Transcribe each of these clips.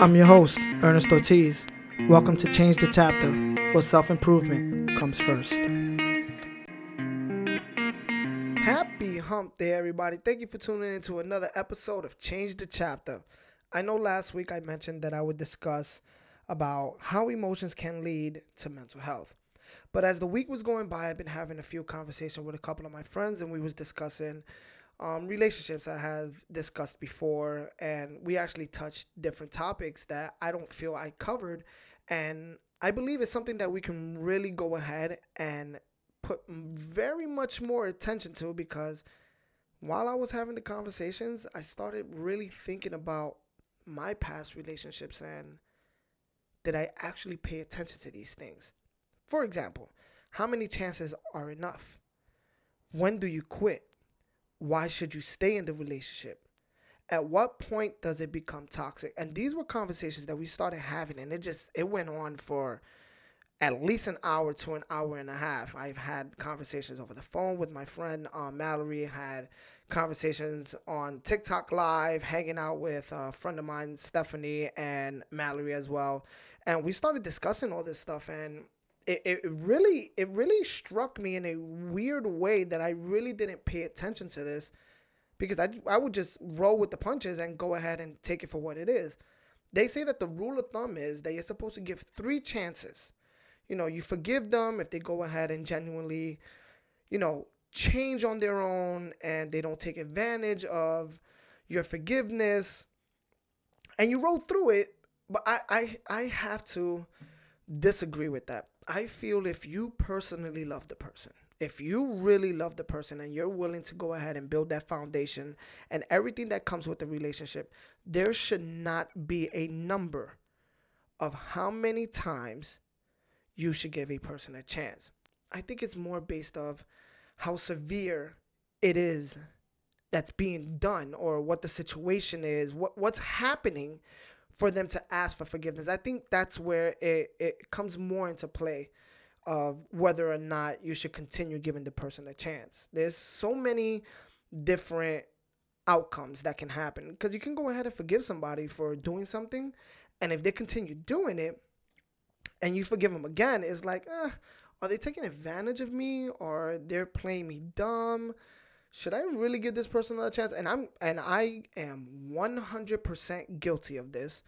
I'm your host, Ernest Ortiz. Welcome to Change the Chapter, where self improvement comes first. Happy hump day, everybody. Thank you for tuning in to another episode of Change the Chapter. I know last week I mentioned that I would discuss about how emotions can lead to mental health. But as the week was going by, I've been having a few conversations with a couple of my friends, and we was discussing um, relationships I have discussed before, and we actually touched different topics that I don't feel I covered, and I believe it's something that we can really go ahead and put very much more attention to because while I was having the conversations, I started really thinking about my past relationships and did I actually pay attention to these things? For example, how many chances are enough? When do you quit? Why should you stay in the relationship? At what point does it become toxic? And these were conversations that we started having, and it just it went on for at least an hour to an hour and a half. I've had conversations over the phone with my friend uh, Mallory. Had conversations on TikTok Live, hanging out with a friend of mine, Stephanie, and Mallory as well. And we started discussing all this stuff, and it, it really it really struck me in a weird way that I really didn't pay attention to this because I, I would just roll with the punches and go ahead and take it for what it is. They say that the rule of thumb is that you're supposed to give three chances. You know, you forgive them if they go ahead and genuinely, you know, change on their own and they don't take advantage of your forgiveness and you roll through it. But I, I, I have to disagree with that. I feel if you personally love the person, if you really love the person and you're willing to go ahead and build that foundation and everything that comes with the relationship, there should not be a number of how many times you should give a person a chance. I think it's more based of how severe it is that's being done or what the situation is, what what's happening for them to ask for forgiveness. I think that's where it, it comes more into play of whether or not you should continue giving the person a chance. There's so many different outcomes that can happen because you can go ahead and forgive somebody for doing something and if they continue doing it and you forgive them again it's like eh, are they taking advantage of me or they're playing me dumb should I really give this person another chance? And I'm and I am 100% guilty of this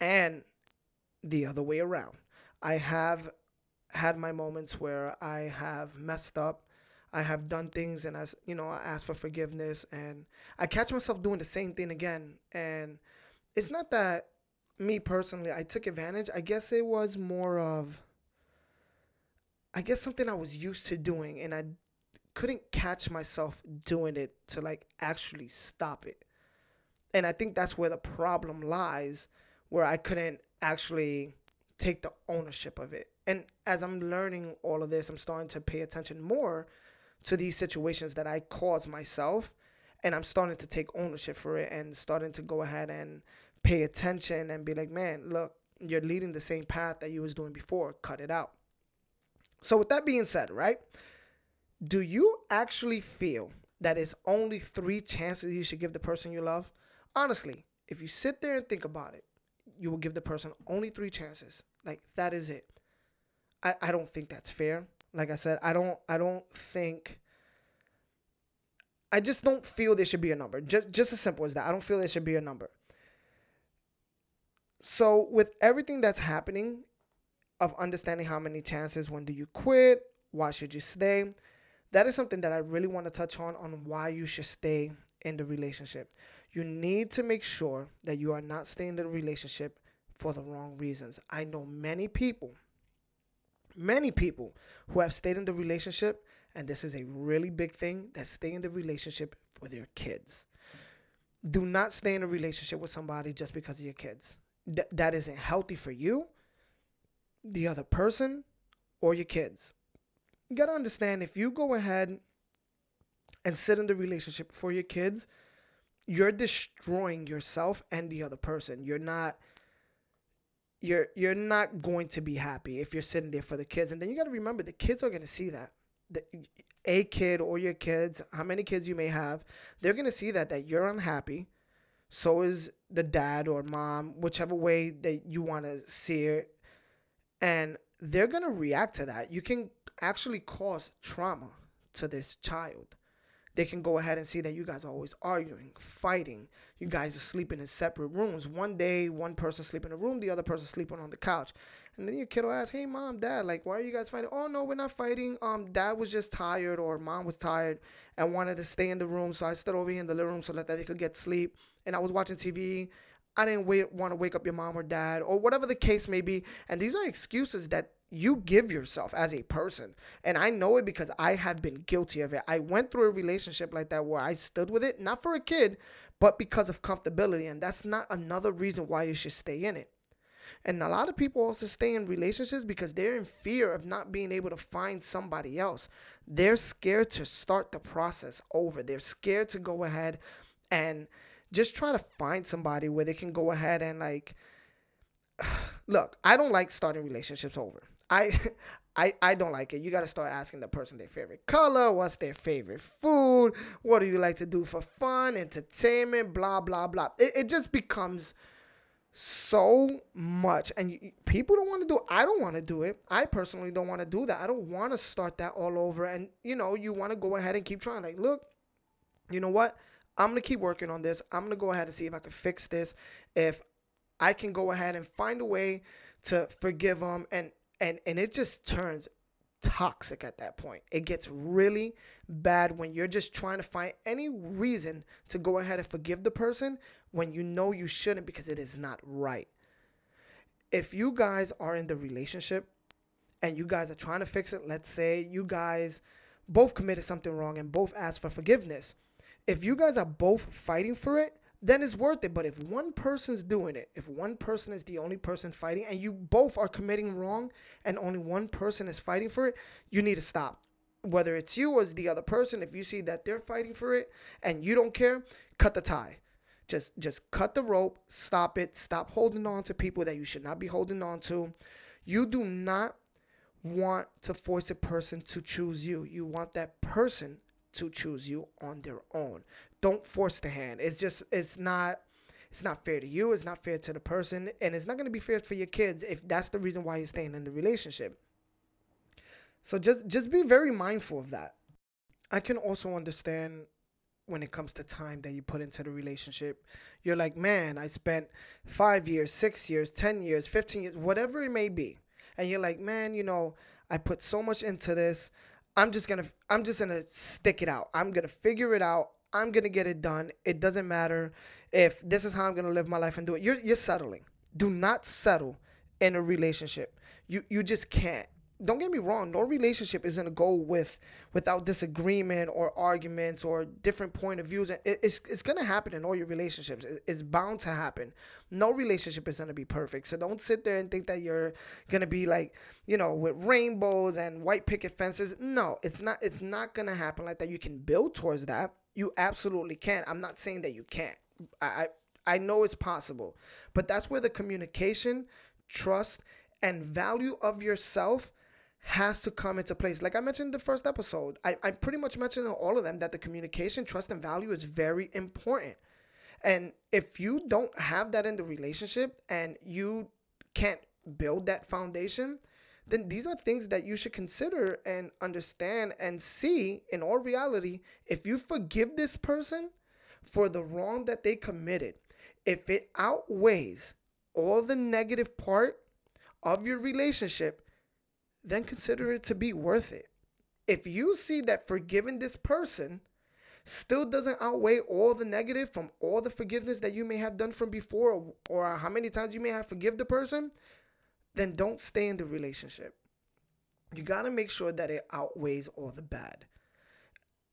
and the other way around. I have had my moments where I have messed up. I have done things and as you know, I ask for forgiveness and I catch myself doing the same thing again. And it's not that me personally I took advantage. I guess it was more of I guess something I was used to doing and I couldn't catch myself doing it to like actually stop it. And I think that's where the problem lies, where I couldn't actually take the ownership of it. And as I'm learning all of this, I'm starting to pay attention more to these situations that I cause myself. And I'm starting to take ownership for it and starting to go ahead and pay attention and be like, man, look, you're leading the same path that you was doing before. Cut it out. So with that being said, right? Do you actually feel that it's only three chances you should give the person you love? Honestly, if you sit there and think about it, you will give the person only three chances. Like that is it. I, I don't think that's fair. Like I said, I don't I don't think I just don't feel there should be a number. Just just as simple as that. I don't feel there should be a number. So with everything that's happening of understanding how many chances, when do you quit, why should you stay? That is something that I really want to touch on on why you should stay in the relationship. You need to make sure that you are not staying in the relationship for the wrong reasons. I know many people, many people who have stayed in the relationship, and this is a really big thing, that stay in the relationship for their kids. Do not stay in a relationship with somebody just because of your kids. Th- that isn't healthy for you, the other person, or your kids you got to understand if you go ahead and sit in the relationship for your kids, you're destroying yourself and the other person. You're not you're you're not going to be happy if you're sitting there for the kids. And then you got to remember the kids are going to see that. The, a kid or your kids, how many kids you may have, they're going to see that that you're unhappy, So is the dad or mom, whichever way that you want to see it. And they're going to react to that. You can actually cause trauma to this child. They can go ahead and see that you guys are always arguing, fighting. You guys are sleeping in separate rooms. One day, one person sleeping in a room, the other person sleeping on the couch. And then your kid will ask, "Hey, mom, dad, like, why are you guys fighting?" "Oh no, we're not fighting. Um, dad was just tired, or mom was tired and wanted to stay in the room, so I stood over here in the living room so that they could get sleep. And I was watching TV. I didn't wait, want to wake up your mom or dad, or whatever the case may be. And these are excuses that you give yourself as a person. And I know it because I have been guilty of it. I went through a relationship like that where I stood with it, not for a kid, but because of comfortability. And that's not another reason why you should stay in it. And a lot of people also stay in relationships because they're in fear of not being able to find somebody else. They're scared to start the process over. They're scared to go ahead and just try to find somebody where they can go ahead and like look, I don't like starting relationships over. I I, I don't like it. You got to start asking the person their favorite color, what's their favorite food, what do you like to do for fun, entertainment, blah, blah, blah. It, it just becomes so much. And you, people don't want to do it. i don't want to do it. I personally don't want to do that. I don't want to start that all over. And you know you want to go ahead and keep trying. Like look you know what? I'm gonna keep working on this. I'm gonna go ahead and see if i can fix this. If i can go ahead and find a way to forgive them and and and it just turns toxic at that point it gets really bad when you're just trying to find any reason to go ahead and forgive the person when you know you shouldn't because it is not right. If you guys are in the relationship and you guys are trying to fix it, let's say you guys both committed something wrong and both asked for forgiveness. If you guys are both fighting for it, then it's worth it. But if one person's doing it, if one person is the only person fighting, and you both are committing wrong and only one person is fighting for it, you need to stop. Whether it's you or it's the other person, if you see that they're fighting for it and you don't care, cut the tie. Just just cut the rope, stop it, stop holding on to people that you should not be holding on to. You do not want to force a person to choose you. You want that person to choose you on their own. Don't force the hand. It's just it's not it's not fair to you, it's not fair to the person, and it's not going to be fair for your kids if that's the reason why you're staying in the relationship. So just just be very mindful of that. I can also understand when it comes to time that you put into the relationship. You're like, man, I spent five years, six years, 10 years, 15 years, whatever it may be. And you're like, man, you know, I put so much into this. I'm just gonna I'm just gonna stick it out. I'm gonna figure it out. I'm gonna get it done. It doesn't matter if this is how I'm gonna live my life and do it. You're you're settling. Do not settle in a relationship. You you just can't don't get me wrong no relationship is going to go with without disagreement or arguments or different point of views. It's, it's going to happen in all your relationships. It's bound to happen. No relationship is going to be perfect. So don't sit there and think that you're going to be like you know with rainbows and white picket fences. No it's not it's not going to happen like that. You can build towards that. You absolutely can. I'm not saying that you can't. I i, I know it's possible but that's where the communication trust and value of yourself has to come into place. Like I mentioned in the first episode, I, I pretty much mentioned in all of them that the communication, trust, and value is very important. And if you don't have that in the relationship and you can't build that foundation, then these are things that you should consider and understand and see in all reality. If you forgive this person for the wrong that they committed, if it outweighs all the negative part of your relationship, then consider it to be worth it. If you see that forgiving this person still doesn't outweigh all the negative from all the forgiveness that you may have done from before or, or how many times you may have forgive the person, then don't stay in the relationship. You got to make sure that it outweighs all the bad.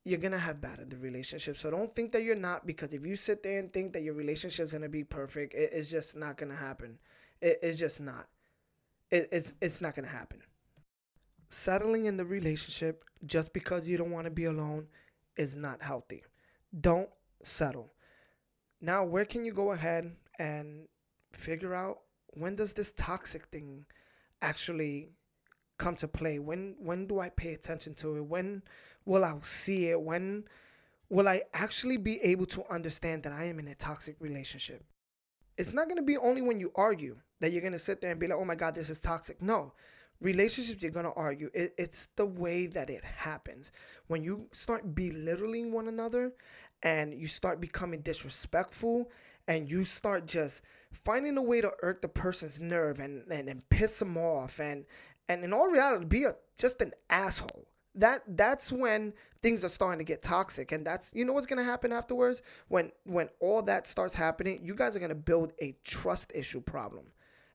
You're going to have bad in the relationship. So don't think that you're not because if you sit there and think that your relationship's going to be perfect, it, it's just not going to happen. It, it's just not. It, it's, it's not going to happen settling in the relationship just because you don't want to be alone is not healthy. Don't settle. Now, where can you go ahead and figure out when does this toxic thing actually come to play? When when do I pay attention to it? When will I see it? When will I actually be able to understand that I am in a toxic relationship? It's not going to be only when you argue that you're going to sit there and be like, oh my God, this is toxic. No. Relationships, you're to argue. It, it's the way that it happens. When you start belittling one another and you start becoming disrespectful and you start just finding a way to irk the person's nerve and, and, and piss them off and, and in all reality, be a, just an asshole that that's when things are starting to get toxic and that's you know what's going to happen afterwards when when all that starts happening you guys are going to build a trust issue problem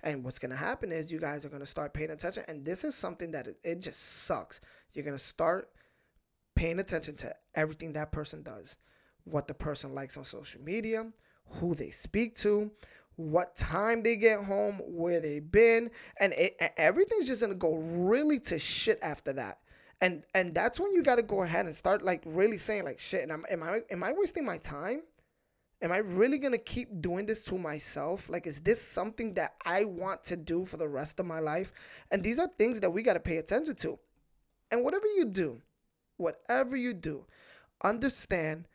and what's going to happen is you guys are going to start paying attention and this is something that it, it just sucks. You're going to start paying attention to everything that person does what the person likes on social media who they speak to what time they get home where they've been and it, everything's just to go really to shit after that. And and that's when you got to go ahead and start like really saying like shit and am, am i am i wasting my time am i really gonna keep doing this to myself? Like is this something that i want to do for the rest of my life? And these are things that we got to pay attention to. And whatever you do whatever you do understand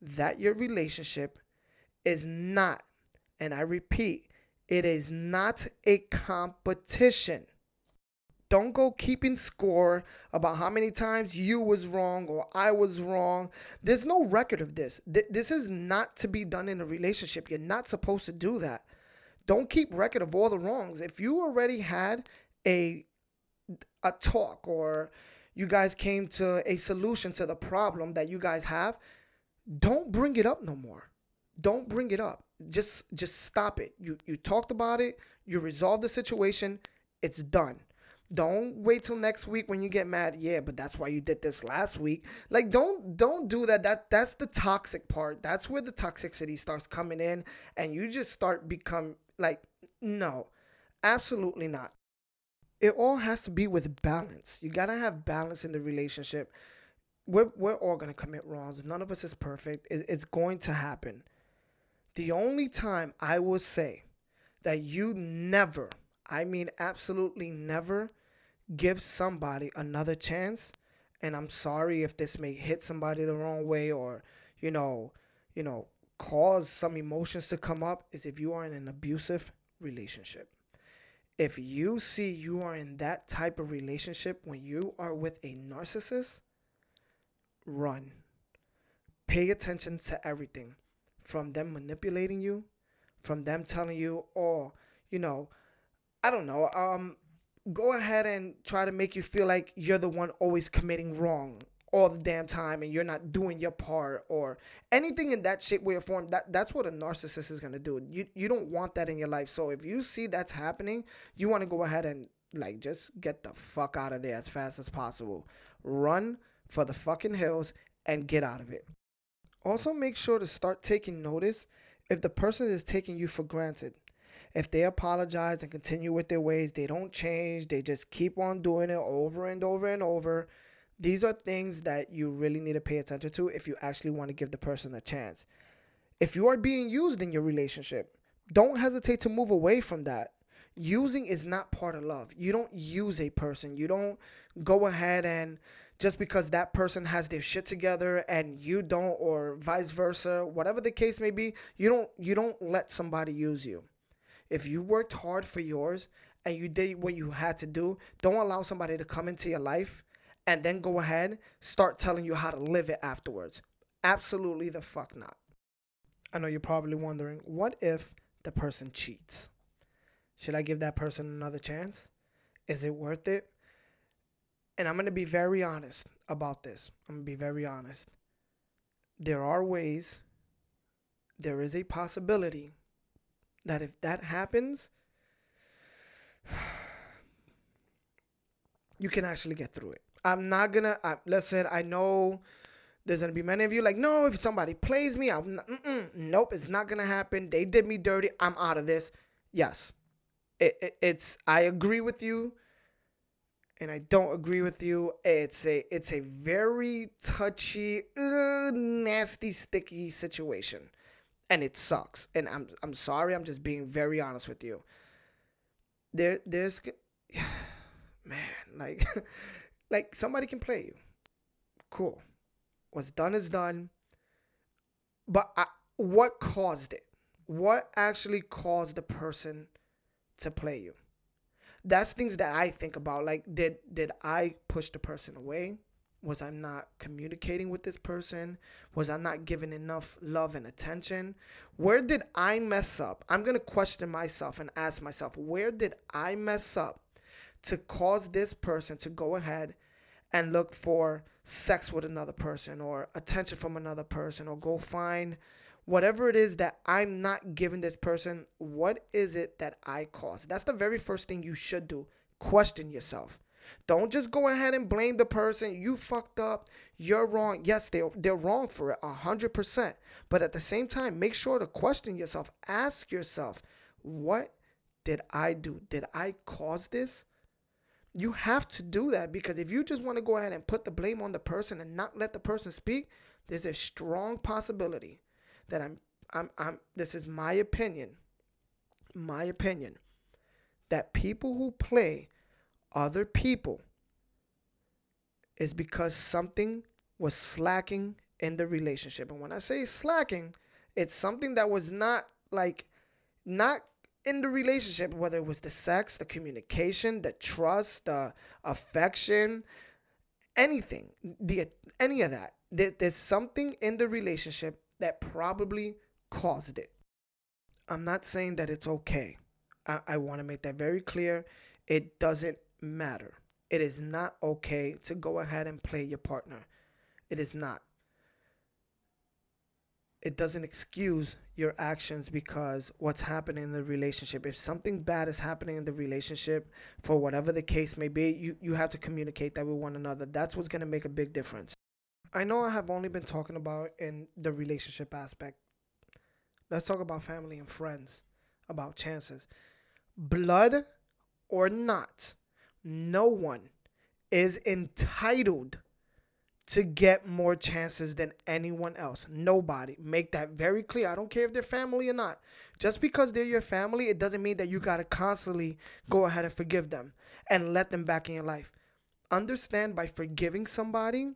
that your relationship is not and i repeat it is not a competition don't go keeping score about how many times you was wrong or I was wrong. There's no record of this. This is not to be done in a relationship. You're not supposed to do that. Don't keep record of all the wrongs. If you already had a a talk or you guys came to a solution to the problem that you guys have, don't bring it up no more. Don't bring it up. Just just stop it. You you talked about it, you resolved the situation, it's done don't wait till next week when you get mad. Yeah, but that's why you did this last week. Like don't don't do that. That that's the toxic part. That's where the toxicity starts coming in and you just start become like no. Absolutely not. It all has to be with balance. You got to have balance in the relationship. We're we're all going to commit wrongs. None of us is perfect. It, it's going to happen. The only time I will say that you never, I mean absolutely never give somebody another chance and i'm sorry if this may hit somebody the wrong way or you know you know cause some emotions to come up is if you are in an abusive relationship. If you see you are in that type of relationship when you are with a narcissist run. Pay attention to everything from them manipulating you from them telling you oh you know i don't know um go ahead and try to make you feel like you're the one always committing wrong all the damn time and you're not doing your part or anything in that shape way or form. That that's what a narcissist is going to do. You you don't want that in your life. So if you see that's happening you want to go ahead and like just get the fuck out of there as fast as possible. Run for the fucking hills and get out of it. Also make sure to start taking notice if the person is taking you for granted if they apologize and continue with their ways, they don't change, they just keep on doing it over and over and over. These are things that you really need to pay attention to if you actually want to give the person a chance. If you are being used in your relationship, don't hesitate to move away from that. Using is not part of love. You don't use a person. You don't go ahead and just because that person has their shit together and you don't or vice versa, whatever the case may be, you don't you don't let somebody use you. If you worked hard for yours and you did what you had to do, don't allow somebody to come into your life and then go ahead start telling you how to live it afterwards. Absolutely the fuck not. I know you're probably wondering, what if the person cheats? Should I give that person another chance? Is it worth it? And I'm going to be very honest about this. I'm going to be very honest. There are ways, there is a possibility that if that happens, you can actually get through it. I'm not gonna I, listen. I know there's gonna be many of you like, no, if somebody plays me, I'm not, nope, it's not gonna happen. They did me dirty. I'm out of this. Yes, it, it, it's. I agree with you, and I don't agree with you. It's a it's a very touchy, uh, nasty, sticky situation and it sucks. And I'm I'm sorry. I'm just being very honest with you. There there's man like like somebody can play you. Cool. What's done is done. but I, what caused it? What actually caused the person to play you? That's things that I think about. Like, did did I push the person away? Was I not communicating with this person? Was I not giving enough love and attention? Where did I mess up? I'm going to question myself and ask myself, where did I mess up to cause this person to go ahead and look for sex with another person or attention from another person or go find whatever it is that I'm not giving this person? What is it that I caused? That's the very first thing you should do. Question yourself. Don't just go ahead and blame the person. You fucked up. You're wrong. Yes, they they're wrong for it, hundred percent. But at the same time, make sure to question yourself. Ask yourself, what did I do? Did I cause this? You have to do that because if you just want to go ahead and put the blame on the person and not let the person speak, there's a strong possibility that I'm I'm I'm this is my opinion. My opinion that people who play other people is because something was slacking in the relationship. And when I say slacking, it's something that was not like not in the relationship, whether it was the sex, the communication, the trust, the affection, anything, the any of that. There, there's something in the relationship that probably caused it. I'm not saying that it's okay. I, I want to make that very clear. It doesn't matter. It is not okay to go ahead and play your partner. It is not. It doesn't excuse your actions because what's happening in the relationship. If something bad is happening in the relationship, for whatever the case may be, you, you have to communicate that with one another. That's what's going to make a big difference. I know I have only been talking about in the relationship aspect. Let's talk about family and friends, about chances. Blood or not, no one is entitled to get more chances than anyone else. Nobody. Make that very clear. I don't care if they're family or not. Just because they're your family, it doesn't mean that you got to constantly go ahead and forgive them and let them back in your life. Understand by forgiving somebody,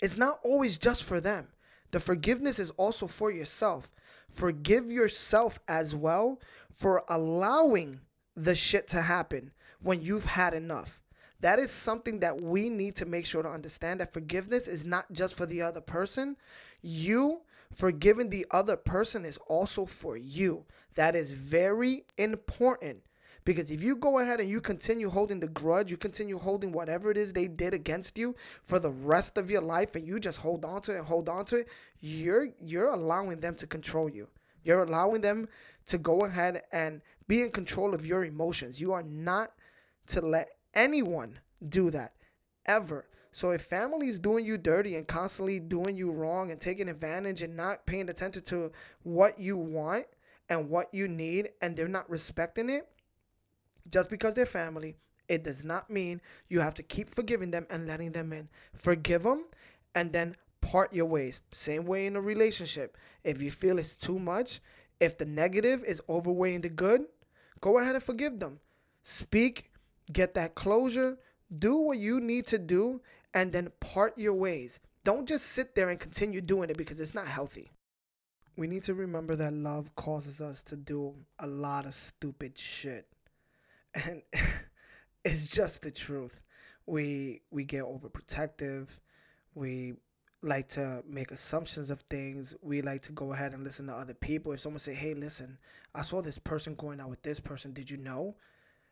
it's not always just for them. The forgiveness is also for yourself. Forgive yourself as well for allowing the shit to happen when you've had enough. That is something that we need to make sure to understand that forgiveness is not just for the other person. You forgiving the other person is also for you. That is very important. Because if you go ahead and you continue holding the grudge, you continue holding whatever it is they did against you for the rest of your life and you just hold on to it and hold on to it, you're you're allowing them to control you. You're allowing them to go ahead and be in control of your emotions. You are not to let anyone do that ever. So if family is doing you dirty and constantly doing you wrong and taking advantage and not paying attention to what you want and what you need and they're not respecting it, just because they're family, it does not mean you have to keep forgiving them and letting them in. Forgive them and then part your ways. Same way in a relationship. If you feel it's too much, if the negative is overweighing the good, go ahead and forgive them. Speak get that closure, do what you need to do, and then part your ways. Don't just sit there and continue doing it because it's not healthy. We need to remember that love causes us to do a lot of stupid shit. And it's just the truth. We we get overprotective. We like to make assumptions of things. We like to go ahead and listen to other people. If someone say, "Hey, listen, I saw this person going out with this person. Did you know?"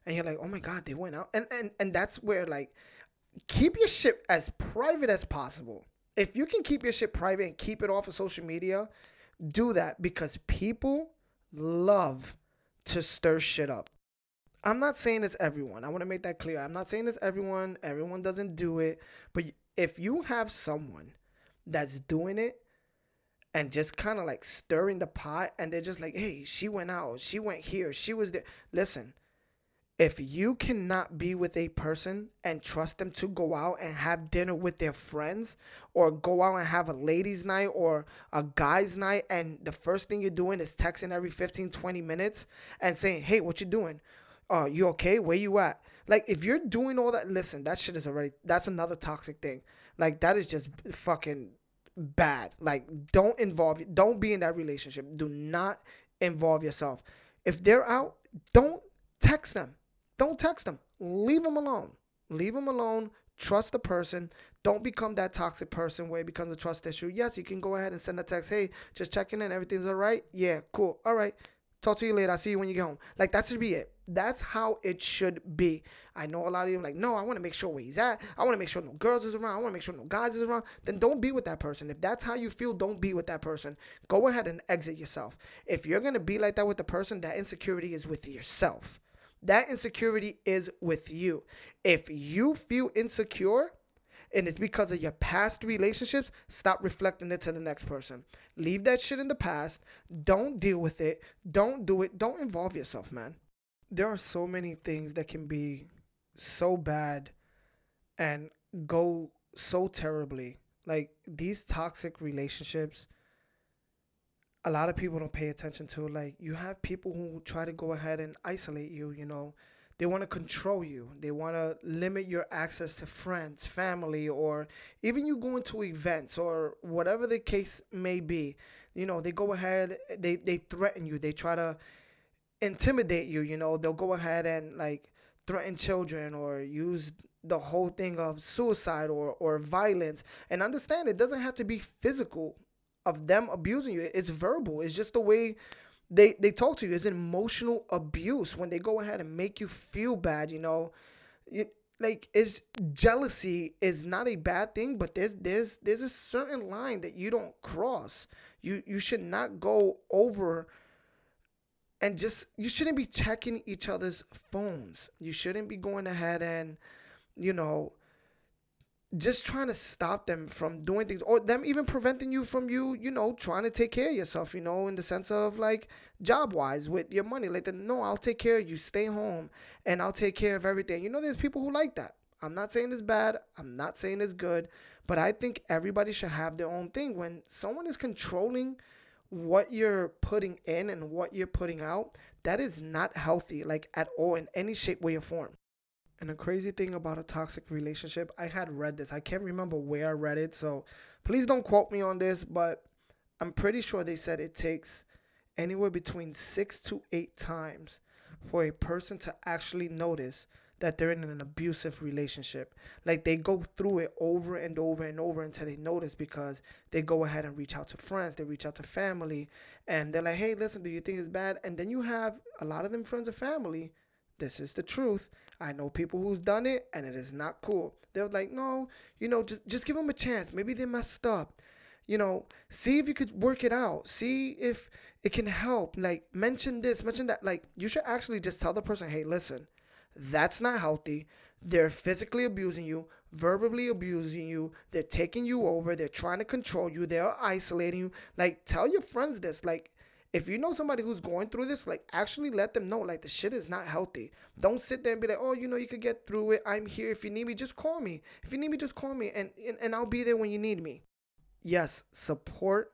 And you're like, oh my god, they went out, and and and that's where like, keep your shit as private as possible. If you can keep your shit private and keep it off of social media, do that because people love to stir shit up. I'm not saying it's everyone. I want to make that clear. I'm not saying it's everyone. Everyone doesn't do it. But if you have someone that's doing it and just kind of like stirring the pot and they're just like, hey, she went out, she went here, she was there. Listen, if you cannot be with a person and trust them to go out and have dinner with their friends or go out and have a ladies night or a guys night and the first thing you're doing is texting every 15 20 minutes and saying hey what you doing uh you okay where you at like if you're doing all that listen that shit is already that's another toxic thing like that is just fucking bad. Like, don't involve, don't be in that relationship. Do not involve yourself. If they're out, don't text them. Don't text them. Leave them alone. Leave them alone. Trust the person. Don't become that toxic person where it becomes a trust issue. Yes, you can go ahead and send a text. Hey, just checking in. Everything's all right. Yeah, cool. All right. Talk to you later. I'll see you when you get home. Like that should be it. That's how it should be. I know a lot of you like, no, I want to make sure where he's at. I want to make sure no girls is around. I want to make sure no guys is around. Then don't be with that person. If that's how you feel, don't be with that person. Go ahead and exit yourself. If you're gonna be like that with the person, that insecurity is with yourself. That insecurity is with you. If you feel insecure, and it's because of your past relationships, stop reflecting it to the next person. Leave that shit in the past. Don't deal with it. Don't do it. Don't involve yourself, man. There are so many things that can be so bad and go so terribly. Like these toxic relationships, a lot of people don't pay attention to. Like you have people who try to go ahead and isolate you, you know they want to control you. They want to limit your access to friends, family, or even you going to events or whatever the case may be. You know, they go ahead, they, they threaten you. They try to intimidate you. You know, they'll go ahead and like threaten children or use the whole thing of suicide or, or violence. And understand it doesn't have to be physical of them abusing you, it's verbal. It's just the way they they talk to you. Is emotional abuse when they go ahead and make you feel bad you know? It, like is jealousy is not a bad thing but there's there's there's a certain line that you don't cross. You you should not go over and just you shouldn't be checking each other's phones. You shouldn't be going ahead and you know just trying to stop them from doing things or them even preventing you from you you know trying to take care of yourself you know in the sense of like job wise with your money. Like the, no i'll take care of you. Stay home and i'll take care of everything. You know there's people who like that. I'm not saying it's bad. I'm not saying it's good. But i think everybody should have their own thing. When someone is controlling what you're putting in and what you're putting out that is not healthy like at all in any shape way or form and the crazy thing about a toxic relationship, I had read this. I can't remember where I read it, so please don't quote me on this, but I'm pretty sure they said it takes anywhere between six to eight times for a person to actually notice that they're in an abusive relationship. Like they go through it over and over and over until they notice because they go ahead and reach out to friends, they reach out to family, and they're like, hey, listen, do you think it's bad? And then you have a lot of them friends or family this is the truth. I know people who's done it and it is not cool. They're like, no, you know, just just give them a chance. Maybe they messed up. You know, see if you could work it out. See if it can help. Like mention this, mention that. Like you should actually just tell the person, hey, listen, that's not healthy. They're physically abusing you, verbally abusing you. They're taking you over. They're trying to control you. They're isolating you. Like tell your friends this. Like if you know somebody who's going through this, like actually let them know like the shit is not healthy. Don't sit there and be like, oh, you know, you could get through it. I'm here. If you need me, just call me. If you need me, just call me, and and, and I'll be there when you need me. Yes, support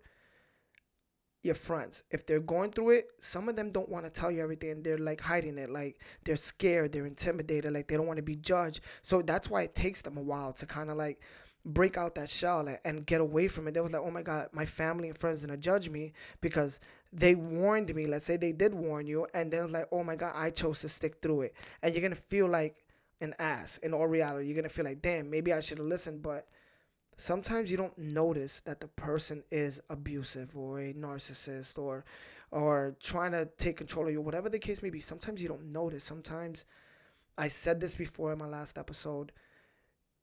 your friends. If they're going through it, some of them don't want to tell you everything. They're like hiding it, like they're scared, they're intimidated, like they don't want to be judged. So that's why it takes them a while to kind of like break out that shell and, get away from it. They was like, oh my God, my family and friends gonna judge me because they warned me. Let's say they did warn you, and then it's like, oh my God, I chose to stick through it. And you're gonna feel like an ass in all reality. You're gonna feel like, damn, maybe I should have listened, but sometimes you don't notice that the person is abusive or a narcissist or or trying to take control of you, whatever the case may be. Sometimes you don't notice. Sometimes I said this before in my last episode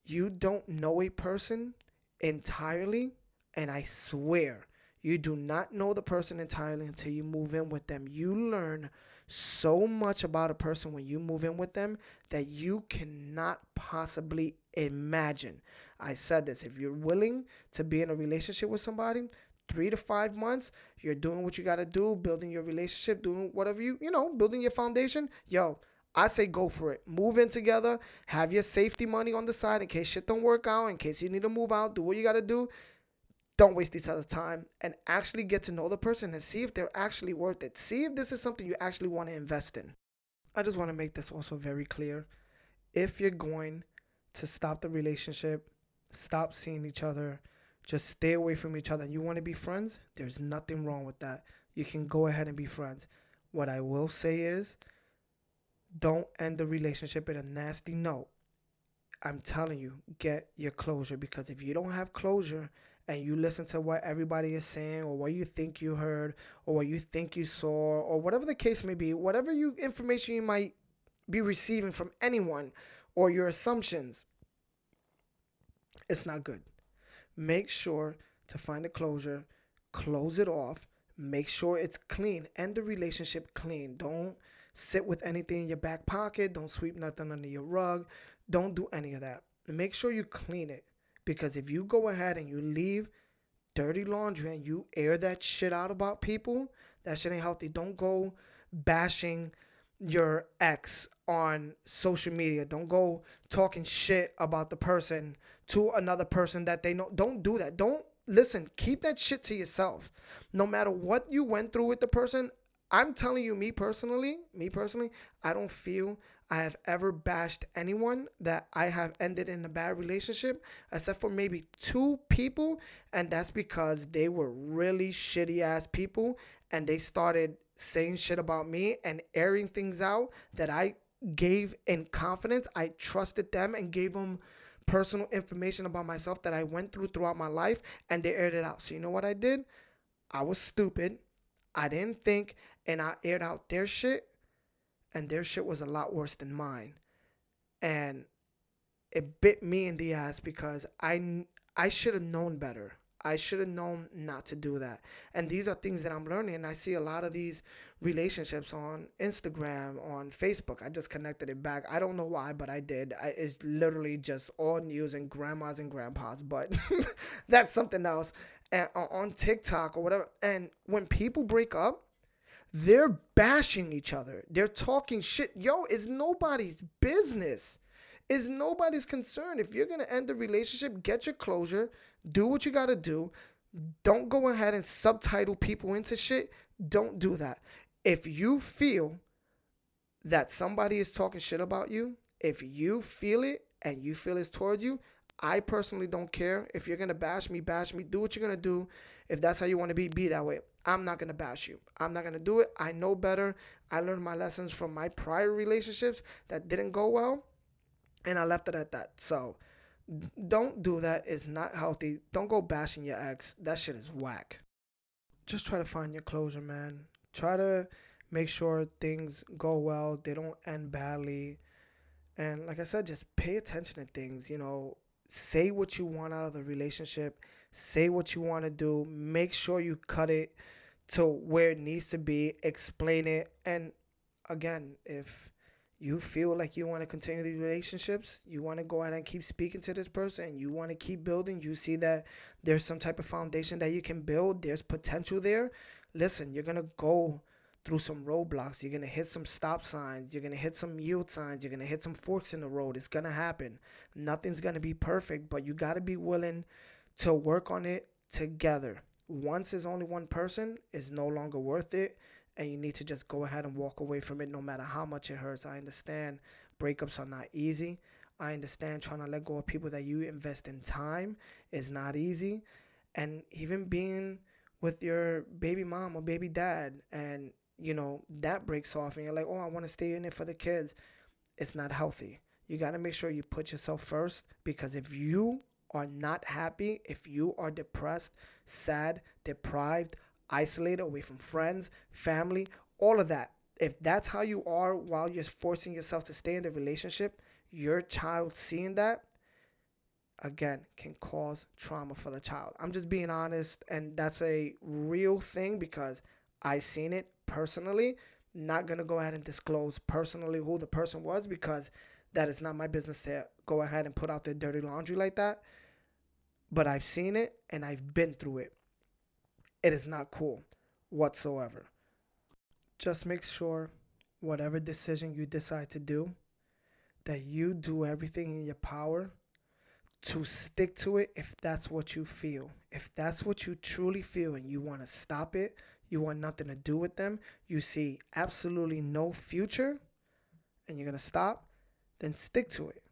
you don't know a person entirely, and I swear you do not know the person entirely until you move in with them. You learn so much about a person when you move in with them that you cannot possibly imagine. I said this if you're willing to be in a relationship with somebody, three to five months, you're doing what you got to do, building your relationship, doing whatever you, you know, building your foundation. Yo, I say go for it. Move in together. Have your safety money on the side in case shit don't work out. In case you need to move out, do what you gotta do. Don't waste each other's time and actually get to know the person and see if they're actually worth it. See if this is something you actually want to invest in. I just want to make this also very clear. If you're going to stop the relationship, stop seeing each other, just stay away from each other. And you want to be friends? There's nothing wrong with that. You can go ahead and be friends. What I will say is don't end the relationship in a nasty note. I'm telling you, get your closure because if you don't have closure and you listen to what everybody is saying or what you think you heard or what you think you saw or whatever the case may be, whatever you information you might be receiving from anyone or your assumptions, it's not good. Make sure to find a closure, close it off, make sure it's clean, end the relationship clean. Don't sit with anything in your back pocket, don't sweep nothing under your rug, don't do any of that. Make sure you clean it because if you go ahead and you leave dirty laundry and you air that shit out about people, that shit ain't healthy. Don't go bashing your ex on social media. Don't go talking shit about the person to another person that they know. Don't do that. Don't listen. Keep that shit to yourself. No matter what you went through with the person, I'm telling you, me personally, me personally, I don't feel I have ever bashed anyone that I have ended in a bad relationship, except for maybe two people. And that's because they were really shitty ass people and they started saying shit about me and airing things out that I gave in confidence. I trusted them and gave them personal information about myself that I went through throughout my life and they aired it out. So, you know what I did? I was stupid. I didn't think and I aired out their shit and their shit was a lot worse than mine. And it bit me in the ass because I I should have known better. I should have known not to do that. And these are things that I'm learning. And I see a lot of these relationships on Instagram, on Facebook. I just connected it back. I don't know why, but I did. I, it's literally just all news and grandmas and grandpas. But that's something else. And uh, on TikTok or whatever. And when people break up, they're bashing each other. They're talking shit. Yo, it's nobody's business. It's nobody's concern. If you're gonna end the relationship, get your closure do what you got to do. Don't go ahead and subtitle people into shit. Don't do that. If you feel that somebody is talking shit about you, if you feel it and you feel it's towards you, I personally don't care. If you're gonna bash me, bash me. Do what you're gonna do. If that's how you want to be, be that way. I'm not gonna bash you. I'm not gonna do it. I know better. I learned my lessons from my prior relationships that didn't go well, and I left it at that. So don't do that. It's not healthy. Don't go bashing your ex. That shit is whack. Just try to find your closure, man. Try to make sure things go well. They don't end badly. And like I said, just pay attention to things. You know, say what you want out of the relationship. Say what you want to do. Make sure you cut it to where it needs to be. Explain it. And again, if you feel like you want to continue these relationships, you want to go out and keep speaking to this person, you want to keep building, you see that there's some type of foundation that you can build, there's potential there. Listen, you're going to go through some roadblocks. You're going to hit some stop signs. You're going to hit some yield signs. You're going to hit some forks in the road. It's going to happen. Nothing's going to be perfect, but you got to be willing to work on it together. Once there's only one person, it's no longer worth it and you need to just go ahead and walk away from it no matter how much it hurts. I understand breakups are not easy. I understand trying to let go of people that you invest in time is not easy. And even being with your baby mom or baby dad and you know that breaks off and you're like, "Oh, I want to stay in it for the kids." It's not healthy. You got to make sure you put yourself first because if you are not happy, if you are depressed, sad, deprived, isolated, away from friends, family, all of that. If that's how you are while you're forcing yourself to stay in the relationship, your child seeing that, again, can cause trauma for the child. I'm just being honest, and that's a real thing because I've seen it personally. Not gonna go ahead and disclose personally who the person was because that is not my business to go ahead and put out the dirty laundry like that. But I've seen it and I've been through it. It is not cool whatsoever. Just make sure whatever decision you decide to do, that you do everything in your power to stick to it if that's what you feel. If that's what you truly feel and you want to stop it, you want nothing to do with them, you see absolutely no future, and you're going to stop, then stick to it.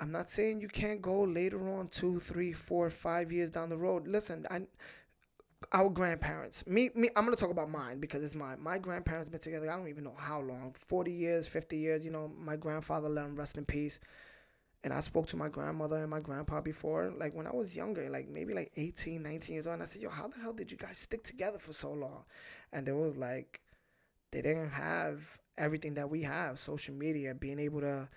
I'm not saying you can't go later on, two, three, four, five years down the road. Listen, I our grandparents. Me, me. I'm gonna talk about mine because it's mine. My grandparents been together. I don't even know how long. Forty years, fifty years. You know, my grandfather let him rest in peace. And I spoke to my grandmother and my grandpa before, like when I was younger, like maybe like 18, 19 years old. And I said, yo, how the hell did you guys stick together for so long? And it was like, they didn't have everything that we have social media, being able to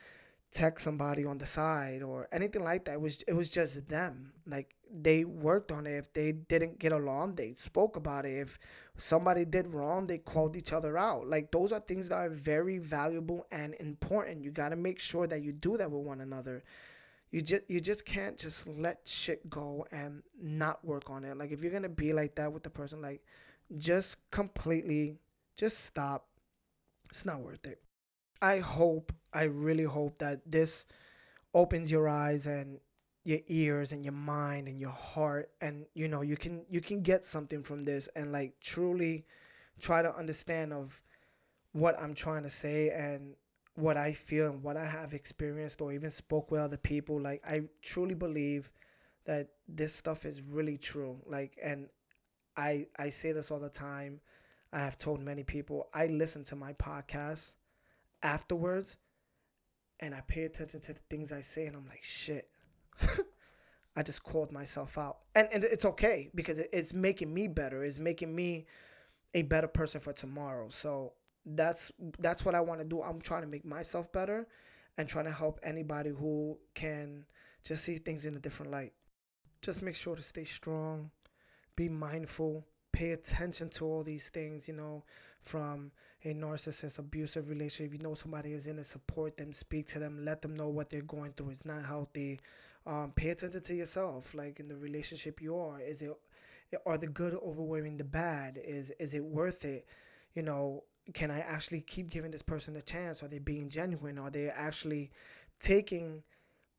text somebody on the side or anything like that. It was it was just them. Like they worked on it. If they didn't get along, they spoke about it. If somebody did wrong, they called each other out. Like those are things that are very valuable and important. You got to make sure that you do that with one another. You just you just can't just let shit go and not work on it. Like if you're to be like that with the person like just completely just stop. It's not worth it. I hope, I really hope that this opens your eyes and your ears and your mind and your heart and you know you can you can get something from this and like truly try to understand of what I'm trying to say and what I feel and what I have experienced or even spoke with other people. Like I truly believe that this stuff is really true. Like and I I say this all the time. I have told many people. I listen to my podcast afterwards and I pay attention to the things I say and I'm like, shit. I just called myself out. And, and it's okay because it's making me better. It's making me a better person for tomorrow. So that's that's what I want to do. I'm trying to make myself better and trying to help anybody who can just see things in a different light. Just make sure to stay strong, be mindful, pay attention to all these things, you know, from a narcissist abusive relationship. If you know somebody is in it, support them, speak to them, let them know what they're going through. It's not healthy. Um, pay attention to yourself, like in the relationship you are. Is it are the good overwhelming the bad? Is is it worth it? You know, can I actually keep giving this person a chance? Are they being genuine? Are they actually taking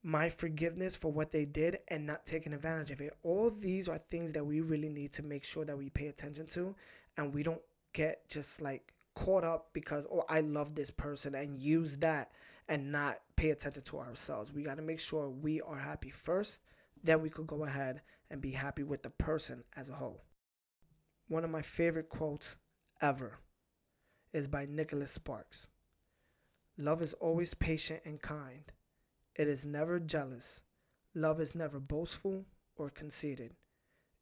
my forgiveness for what they did and not taking advantage of it? All these are things that we really need to make sure that we pay attention to and we don't get just like caught up because oh I love this person and use that and not pay attention to ourselves. We got to make sure we are happy first, then we could go ahead and be happy with the person as a whole. One of my favorite quotes ever is by Nicholas Sparks. Love is always patient and kind. It is never jealous. Love is never boastful or conceited.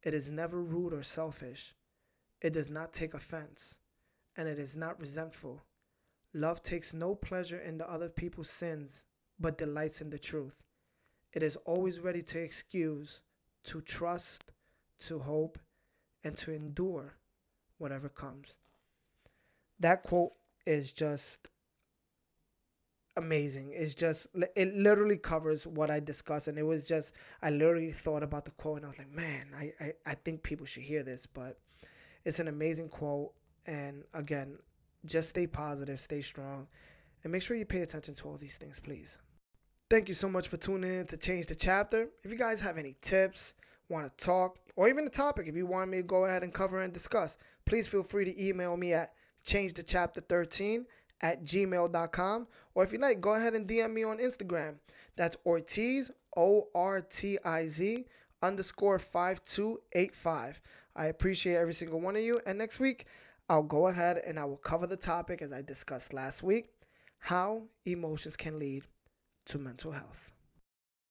It is never rude or selfish. It does not take offense, and it is not resentful. Love takes no pleasure in the other people's sins, but delights in the truth. It is always ready to excuse, to trust, to hope, and to endure whatever comes. That quote is just amazing. It's just it literally covers what I discussed, and it was just I literally thought about the quote, and I was like, man, I I, I think people should hear this, but it's an amazing quote. And again, just stay positive, stay strong, and make sure you pay attention to all these things, please. Thank you so much for tuning in to Change the Chapter. If you guys have any tips, want to talk, or even a topic, if you want me to go ahead and cover and discuss, please feel free to email me at changethechapter13 at gmail.com. Or if you like, go ahead and DM me on Instagram. That's Ortiz, O R T I Z underscore 5285. I appreciate every single one of you. And next week, I'll go ahead and I will cover the topic as I discussed last week how emotions can lead to mental health.